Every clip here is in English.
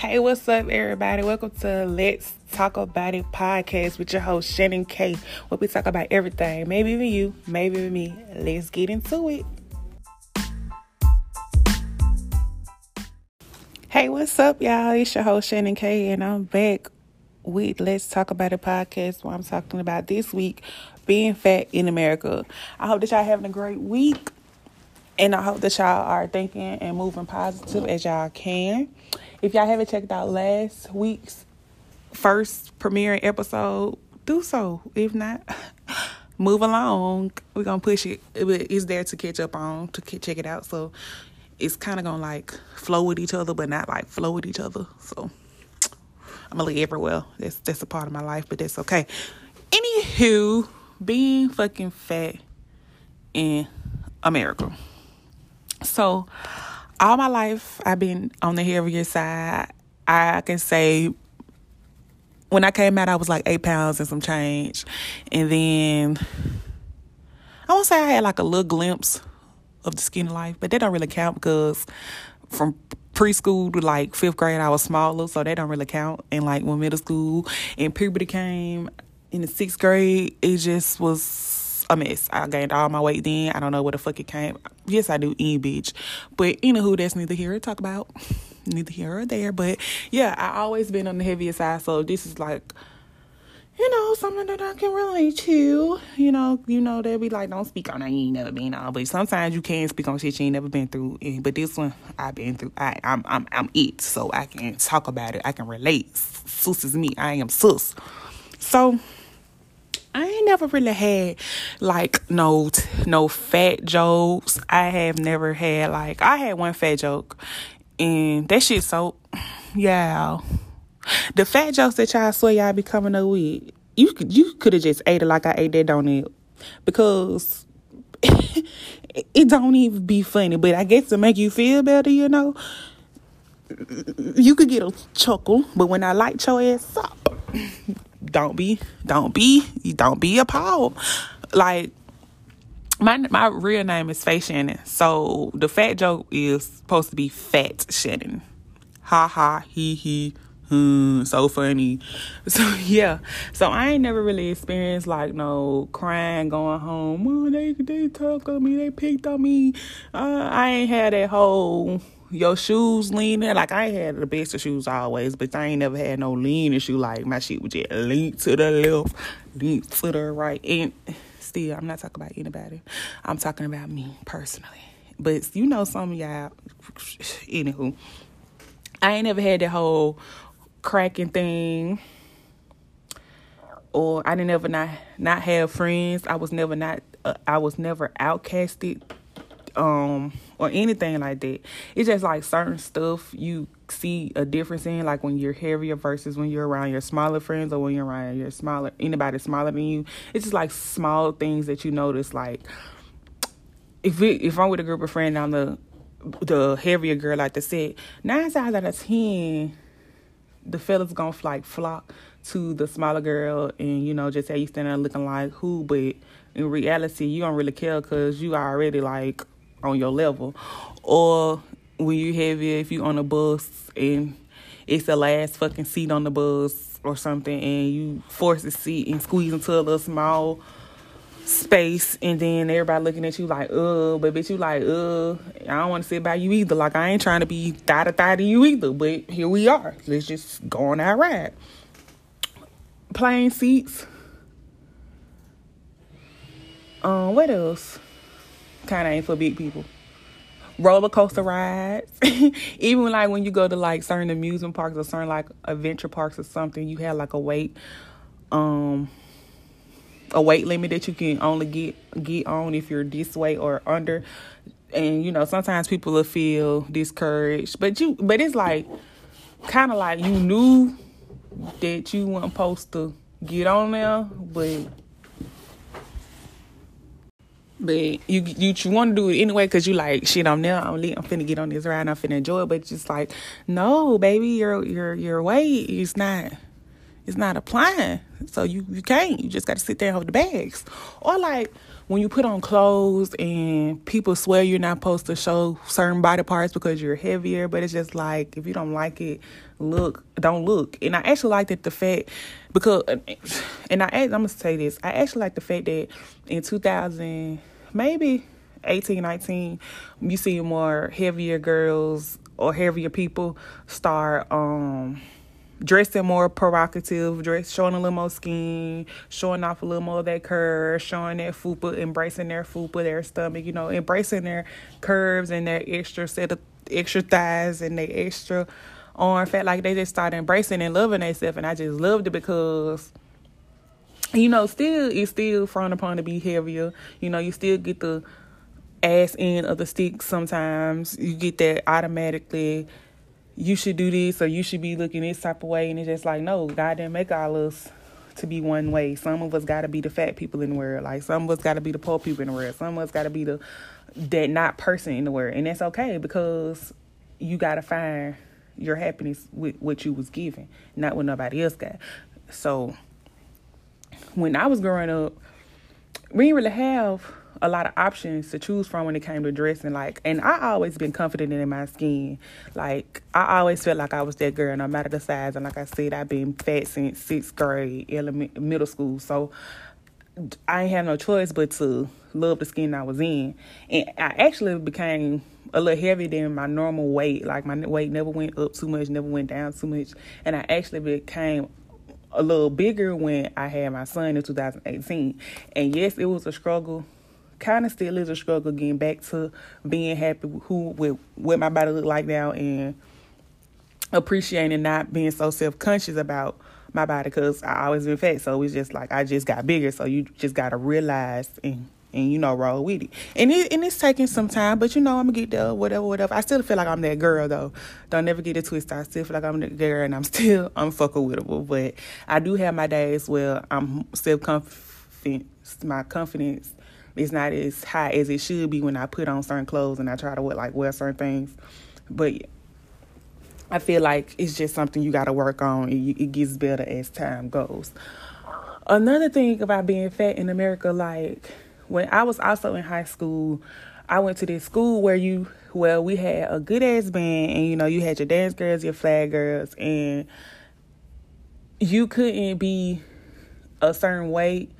Hey, what's up, everybody? Welcome to Let's Talk About It podcast with your host, Shannon K, where we talk about everything. Maybe even you, maybe even me. Let's get into it. Hey, what's up, y'all? It's your host, Shannon K, and I'm back with Let's Talk About It podcast where I'm talking about this week being fat in America. I hope that y'all having a great week. And I hope that y'all are thinking and moving positive as y'all can. If y'all haven't checked out last week's first premiere episode, do so. If not, move along. We're gonna push it. It's there to catch up on to check it out. So it's kind of gonna like flow with each other, but not like flow with each other. So I'm gonna look everywhere. That's that's a part of my life, but that's okay. Anywho, being fucking fat in America. So, all my life, I've been on the heavier side. I can say when I came out, I was like eight pounds and some change. And then I won't say I had like a little glimpse of the skinny life, but that don't really count because from preschool to like fifth grade, I was smaller, so that don't really count. And like when middle school and puberty came in the sixth grade, it just was a mess. I gained all my weight then. I don't know where the fuck it came. Yes, I do, eat bitch. But anywho, that's neither here to talk about. Neither here or there. But yeah, I always been on the heavier side, so this is like you know, something that I can relate to. You know, you know, they'll be like, don't speak on that you ain't never been on. But sometimes you can speak on shit you ain't never been through. But this one I've been through. I I'm I'm I'm it. So I can talk about it. I can relate. Sus is me. I am sus. So never really had like no no fat jokes. I have never had like I had one fat joke, and that shit so yeah. The fat jokes that y'all swear y'all be coming up with, you could you could have just ate it like I ate that donut because it don't even be funny. But I guess to make you feel better, you know, you could get a chuckle. But when I light your ass up don't be don't be don't be a appalled like my my real name is Faye Shannon. So the fat joke is supposed to be fat Shannon. Ha ha he he hmm, so funny. So yeah. So I ain't never really experienced like no crying going home. Oh, they they talk on me, they picked on me. Uh, I ain't had that whole your shoes leaning. Like I had the best of shoes always, but I ain't never had no leaning shoe. Like my shit would just lean to the left, lean to the right. And still, I'm not talking about anybody. I'm talking about me personally. But you know, some of y'all, anywho, I ain't never had that whole cracking thing. Or I didn't ever not not have friends. I was never not. Uh, I was never outcasted um or anything like that. It's just like certain stuff you see a difference in, like when you're heavier versus when you're around your smaller friends or when you're around your smaller anybody smaller than you. It's just like small things that you notice. Like if if I'm with a group of friends, I'm the the heavier girl, like I said, nine times out of ten, the fellas gonna like flock to the smaller girl, and you know just say you standing there looking like who, but in reality you don't really care because you already like on your level. Or when you heavy, if you on a bus and it's the last fucking seat on the bus or something, and you force a seat and squeeze into a little small space, and then everybody looking at you like, uh, but bitch, you like, uh, I don't want to sit by you either. Like, I ain't trying to be thigh to thigh to you either, but here we are. Let's just go on our ride. Plane seats. Um, what else? Kind of ain't for big people. Roller coaster rides, even like when you go to like certain amusement parks or certain like adventure parks or something, you have like a weight, um, a weight limit that you can only get get on if you're this weight or under. And you know, sometimes people will feel discouraged, but you, but it's like kind of like you knew that you weren't supposed to get on there, but but you you, you want to do it anyway because you like shit. I'm there. I'm. I'm finna get on this ride. I'm finna enjoy it. But just like no, baby, your your your weight is not. it's not applying. So you, you can't. You just got to sit there and hold the bags. Or like when you put on clothes and people swear you're not supposed to show certain body parts because you're heavier, but it's just like if you don't like it, look, don't look. And I actually like that the fact because, and I I'm gonna say this, I actually like the fact that in 2000, maybe 18, 19, you see more heavier girls or heavier people start um dressing more provocative, dress showing a little more skin, showing off a little more of that curve, showing that fupa, embracing their fupa, their stomach, you know, embracing their curves and their extra set of extra thighs and their extra arm fat. Like they just started embracing and loving themselves, and I just loved it because. You know, still it's still frowned upon to be heavier. You know, you still get the ass end of the stick sometimes. You get that automatically you should do this or you should be looking this type of way. And it's just like, no, God didn't make all us to be one way. Some of us got to be the fat people in the world. Like some of us got to be the poor people in the world. Some of us got to be the that not person in the world. And that's okay because you got to find your happiness with what you was given, not what nobody else got. So when I was growing up, we didn't really have a lot of options to choose from when it came to dressing. Like, and I always been confident in my skin. Like, I always felt like I was that girl, no matter the size. And like I said, I've been fat since sixth grade, element, middle school. So I ain't have no choice but to love the skin I was in. And I actually became a little heavier than my normal weight. Like my weight never went up too much, never went down too much. And I actually became a little bigger when I had my son in 2018. And yes, it was a struggle kind of still is a struggle getting back to being happy with who with what my body look like now and appreciating not being so self conscious about my body because I always been fat. So it's just like I just got bigger. So you just gotta realize and and you know roll with it. And it and it's taking some time, but you know I'm gonna get there. Whatever, whatever. I still feel like I'm that girl though. Don't never get it twisted. I still feel like I'm that girl, and I'm still I'm unfuckable. But I do have my days where I'm self confident. My confidence it's not as high as it should be when I put on certain clothes and I try to wear, like wear certain things. But I feel like it's just something you got to work on. It, it gets better as time goes. Another thing about being fat in America, like when I was also in high school, I went to this school where you, well, we had a good ass band, and you know, you had your dance girls, your flag girls, and you couldn't be a certain weight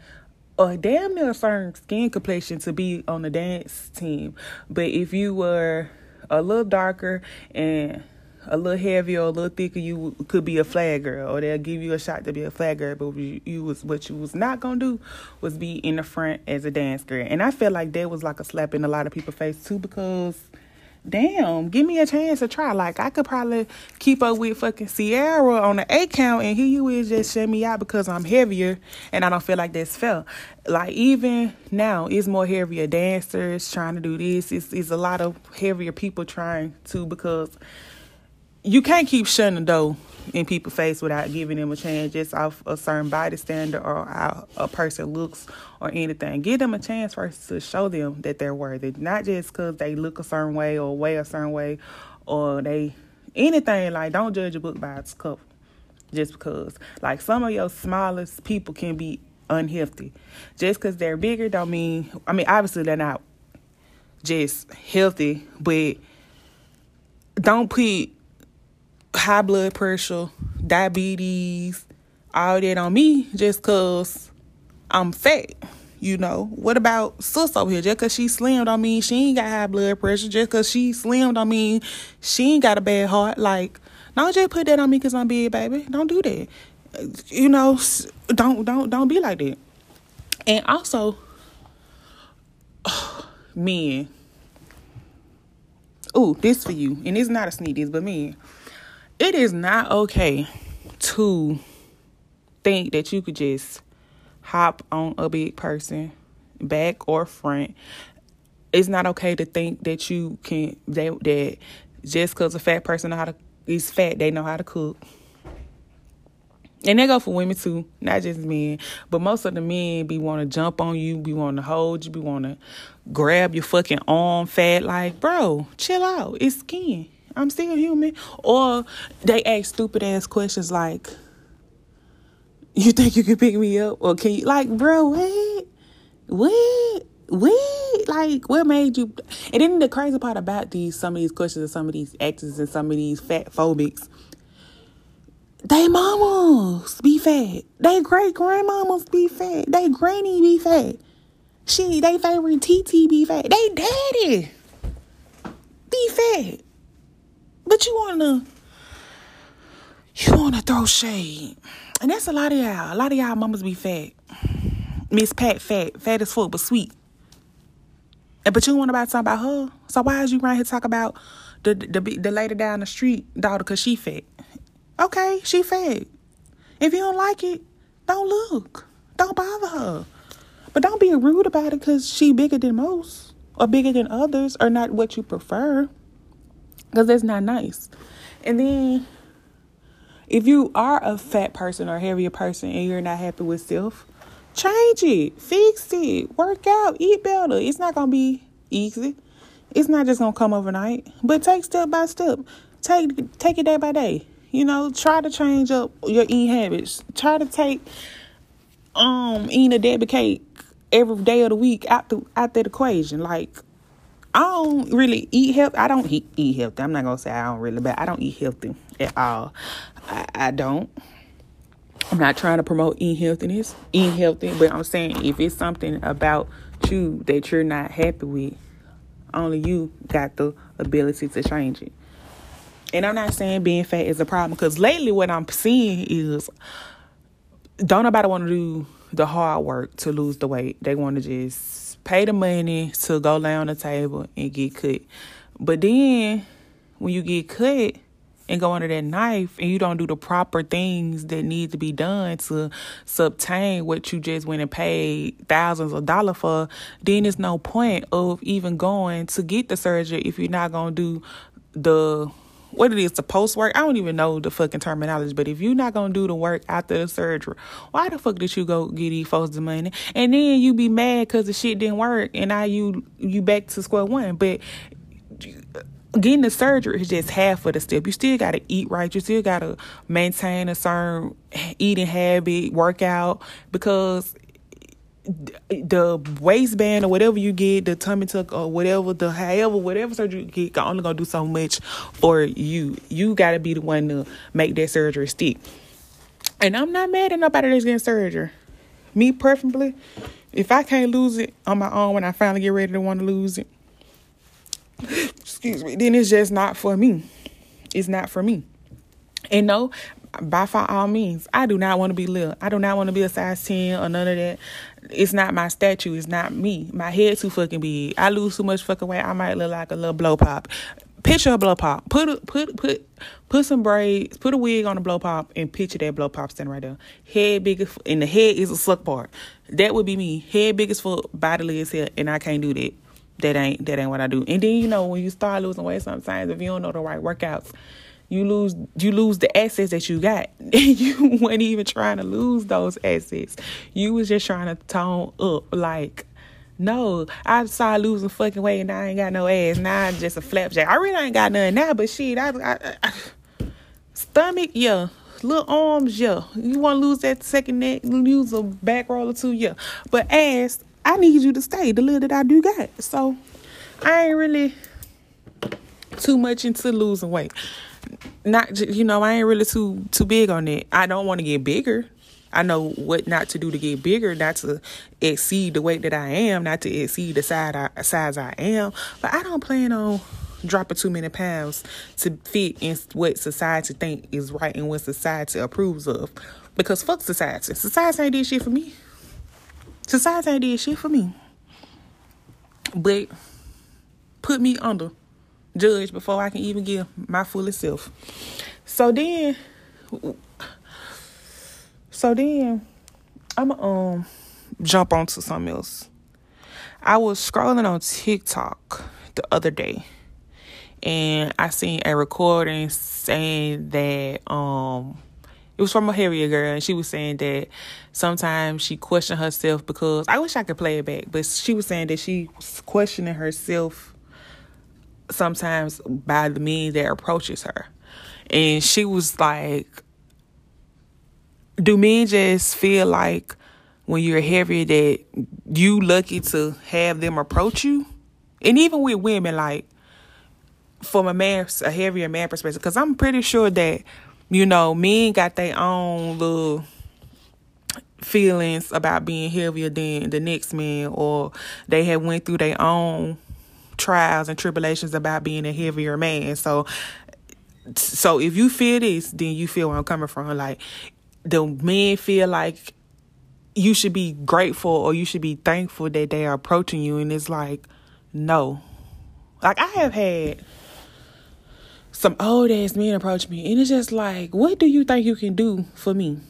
a damn near certain skin complexion to be on the dance team. But if you were a little darker and a little heavier a little thicker, you could be a flag girl, or they'll give you a shot to be a flag girl. But you was what you was not gonna do was be in the front as a dance girl, and I felt like that was like a slap in a lot of people's face too because damn, give me a chance to try. Like I could probably keep up with fucking Sierra on the A count, and here you is just shut me out because I'm heavier, and I don't feel like that's fair. Like even now, it's more heavier dancers trying to do this. It's it's a lot of heavier people trying to because you can't keep shutting the door in people's face without giving them a chance just off a certain body standard or how a person looks or anything. Give them a chance first to show them that they're worthy, not just because they look a certain way or weigh a certain way or they anything like don't judge a book by its cover just because like some of your smallest people can be unhealthy just because they're bigger don't mean i mean obviously they're not just healthy but don't put high blood pressure, diabetes, all that on me just cause I'm fat. You know, what about sis over here? Just cause she slimmed on me, she ain't got high blood pressure. Just cause she slimmed on me, she ain't got a bad heart. Like, don't just put that on me cause I'm big, baby. Don't do that. You know, don't don't don't be like that. And also, men. Ooh, this for you. And it's not a this, but men it is not okay to think that you could just hop on a big person, back or front. It's not okay to think that you can that that just because a fat person know how to is fat, they know how to cook. And they go for women too, not just men. But most of the men be want to jump on you, be want to hold you, be want to grab your fucking arm fat. Like, bro, chill out. It's skin. I'm still human. Or they ask stupid ass questions like, You think you can pick me up? Or can you like, bro, what? What? What? Like, what made you and then the crazy part about these some of these questions and some of these exes and some of these fat phobics, they mamas be fat. They great grandmamas be fat. They granny be fat. She they favorite TT be fat. They daddy be fat. But you wanna you wanna throw shade. And that's a lot of y'all. A lot of y'all mamas be fat. Miss Pat fat, fat as fuck, but sweet. And but you want to talk about her. So why is you right here talk about the the the lady down the street daughter cause she fat? Okay, she fat. If you don't like it, don't look. Don't bother her. But don't be rude about it because she bigger than most or bigger than others or not what you prefer. Because that's not nice. And then if you are a fat person or heavier person and you're not happy with self, change it, fix it, work out, eat better. It's not gonna be easy. It's not just gonna come overnight. But take step by step. Take take it day by day. You know, try to change up your eating habits. Try to take um eating a Debbie cake every day of the week out the out that equation. Like I don't really eat healthy. I don't eat, eat healthy. I'm not gonna say I don't really, but I don't eat healthy at all. I, I don't. I'm not trying to promote eating healthiness, eating healthy, but I'm saying if it's something about you that you're not happy with, only you got the ability to change it. And I'm not saying being fat is a problem because lately what I'm seeing is don't nobody want to do the hard work to lose the weight. They want to just pay the money to go lay on the table and get cut. But then when you get cut and go under that knife and you don't do the proper things that need to be done to obtain what you just went and paid thousands of dollars for, then there's no point of even going to get the surgery if you're not gonna do the what it is, the post work. I don't even know the fucking terminology, but if you're not gonna do the work after the surgery, why the fuck did you go get these folks the money? And then you be mad because the shit didn't work, and now you you back to square one. But getting the surgery is just half of the step. You still gotta eat right. You still gotta maintain a certain eating habit, workout, because the waistband or whatever you get, the tummy tuck or whatever, the however, whatever surgery you get, only gonna do so much for you. You gotta be the one to make that surgery stick. And I'm not mad at nobody that's getting surgery. Me preferably, if I can't lose it on my own when I finally get ready to want to lose it, excuse me, then it's just not for me. It's not for me. And no, by far all means, I do not want to be little. I do not want to be a size 10 or none of that. It's not my statue. It's not me. My head too fucking big. I lose too much fucking weight. I might look like a little blow pop. Picture a blow pop. Put a, put put put some braids. Put a wig on a blow pop and picture that blow pop standing right there. Head big and the head is a suck part. That would be me. Head big as fuck, body as hell, and I can't do that. That ain't that ain't what I do. And then you know when you start losing weight, sometimes if you don't know the right workouts, you lose you lose the assets that you got. you weren't even trying to lose those assets. You was just trying to tone up. Like, no, I started losing fucking weight and I ain't got no ass. Now I'm just a flapjack. I really ain't got nothing now, but shit, I, I, I stomach, yeah. Little arms, yeah. You want to lose that second neck, lose a back roll or two, yeah. But ass, I need you to stay. The little that I do got. So I ain't really too much into losing weight not you know I ain't really too too big on it. I don't want to get bigger. I know what not to do to get bigger, not to exceed the weight that I am, not to exceed the size I, size I am. But I don't plan on dropping too many pounds to fit in what society think is right and what society approves of. Because fuck society. Society ain't did shit for me. Society ain't did shit for me. But put me under judge before I can even give my fullest self. So then, so then, I'm um jump onto something else. I was scrolling on TikTok the other day, and I seen a recording saying that um it was from a heavier girl, and she was saying that sometimes she questioned herself because I wish I could play it back, but she was saying that she was questioning herself sometimes by the men that approaches her. And she was like do men just feel like when you're heavier that you lucky to have them approach you? And even with women, like from a man, a heavier man perspective, because I'm pretty sure that you know men got their own little feelings about being heavier than the next man, or they have went through their own trials and tribulations about being a heavier man. So, so if you feel this, then you feel where I'm coming from. Like the men feel like you should be grateful or you should be thankful that they are approaching you, and it's like, no. Like I have had some old ass men approach me, and it's just like, what do you think you can do for me?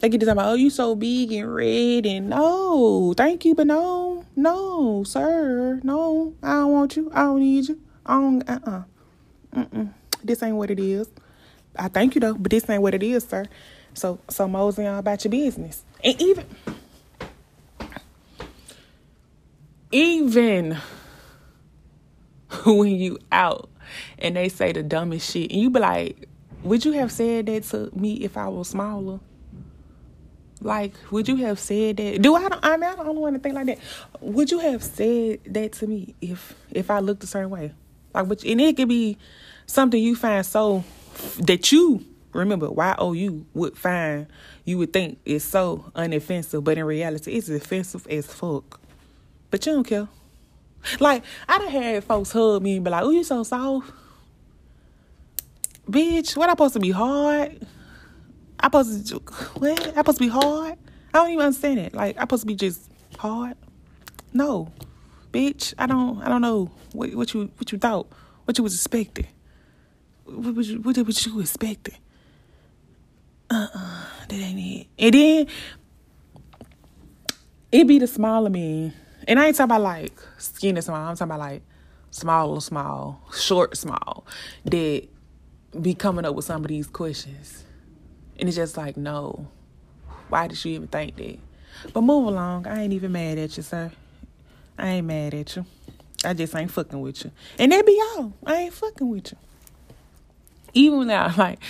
They get to talk about, oh, you so big and red, and no, thank you, but no, no, sir, no, I don't want you, I don't need you, I don't, uh, uh-uh. mm, this ain't what it is. I thank you though, but this ain't what it is, sir. So, so mosey on about your business, and even, even when you out and they say the dumbest shit, and you be like, would you have said that to me if I was smaller? Like, would you have said that? Do I? Don't, I mean, I don't want to think like that. Would you have said that to me if if I looked a certain way? Like, which and it could be something you find so that you remember Y O U would find you would think is so unoffensive, but in reality, it's offensive as fuck. But you don't care. Like I done had folks hug me and be like, "Oh, you so soft." Bitch, what I supposed to be hard? I supposed to what? I supposed to be hard? I don't even understand it. Like I supposed to be just hard? No, bitch. I don't. I don't know what, what you what you thought. What you was expecting. What was you what, what you expecting? Uh uh that ain't it. And then it be the smaller men. And I ain't talking about like skinny small. I'm talking about like small, small, short, small. That be coming up with some of these questions. And it's just like, no. Why did you even think that? But move along. I ain't even mad at you, sir. I ain't mad at you. I just ain't fucking with you. And that be y'all. I ain't fucking with you. Even now, like,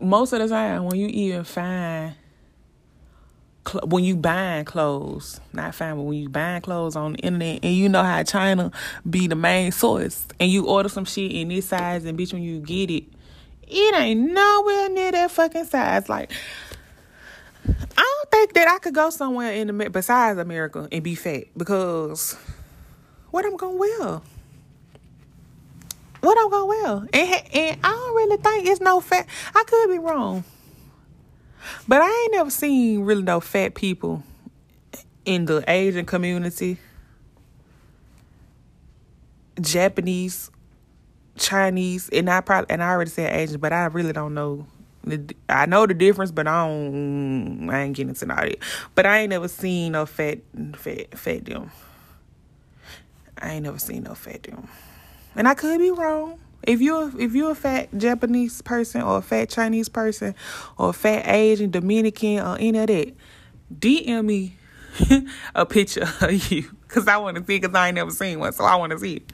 most of the time when you even find when you buying clothes, not find, but when you buying clothes on the internet, and you know how China be the main source, and you order some shit in this size, and bitch, when you get it, it ain't nowhere near that fucking size. Like, I don't think that I could go somewhere in the besides America and be fat because what I'm gonna wear. What I'm gonna wear, and, and I don't really think it's no fat. I could be wrong, but I ain't never seen really no fat people in the Asian community, Japanese Chinese, and I probably and I already said Asian, but I really don't know. I know the difference, but I don't. I ain't getting into that. But I ain't never seen no fat, fat, fat them. I ain't never seen no fat them, and I could be wrong. If you're if you're a fat Japanese person or a fat Chinese person or a fat Asian, Dominican or any of that, DM me a picture of you because I want to see because I ain't never seen one, so I want to see it.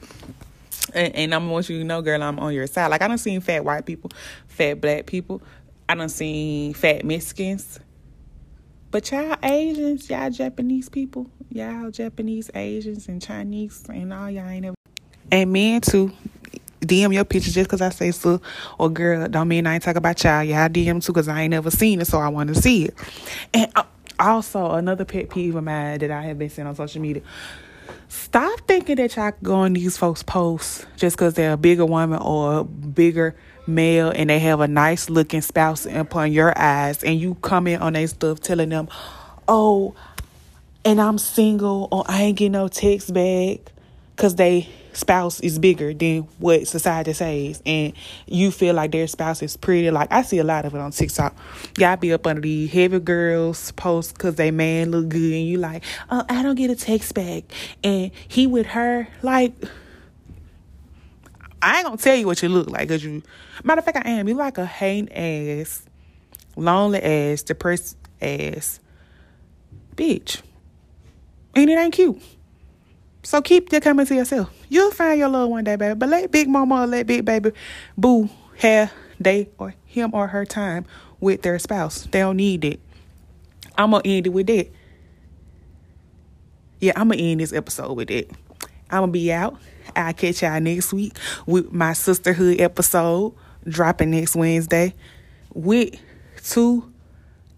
And, and I'm want you to know, girl, I'm on your side. Like I don't seen fat white people, fat black people. I don't seen fat Mexicans. But y'all Asians, y'all Japanese people, y'all Japanese Asians and Chinese and all y'all ain't ever. And men too. DM your picture just because I say so or girl don't mean I ain't talk about y'all. Y'all DM too because I ain't never seen it, so I want to see it. And uh, also another pet peeve of mine that I have been seeing on social media Stop thinking that y'all go on these folks' posts just because they're a bigger woman or a bigger male and they have a nice looking spouse upon your eyes and you comment on their stuff telling them, oh, and I'm single or I ain't getting no text back because they spouse is bigger than what society says and you feel like their spouse is pretty. Like i see a lot of it on tiktok. Y'all be up under the heavy girls post because they man look good and you like oh i don't get a text back. And he with her like i ain't gonna tell you what you look like because you matter of fact i am. You like a hating ass lonely ass depressed ass bitch. And it ain't cute. So keep your comments to yourself. You'll find your love one day, baby. But let Big Mama or let Big Baby Boo have they or him or her time with their spouse. They don't need it. I'm gonna end it with that. Yeah, I'm gonna end this episode with it. I'm gonna be out. I'll catch y'all next week with my sisterhood episode dropping next Wednesday with two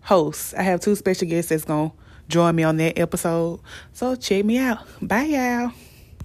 hosts. I have two special guests that's gonna join me on that episode. So check me out. Bye y'all.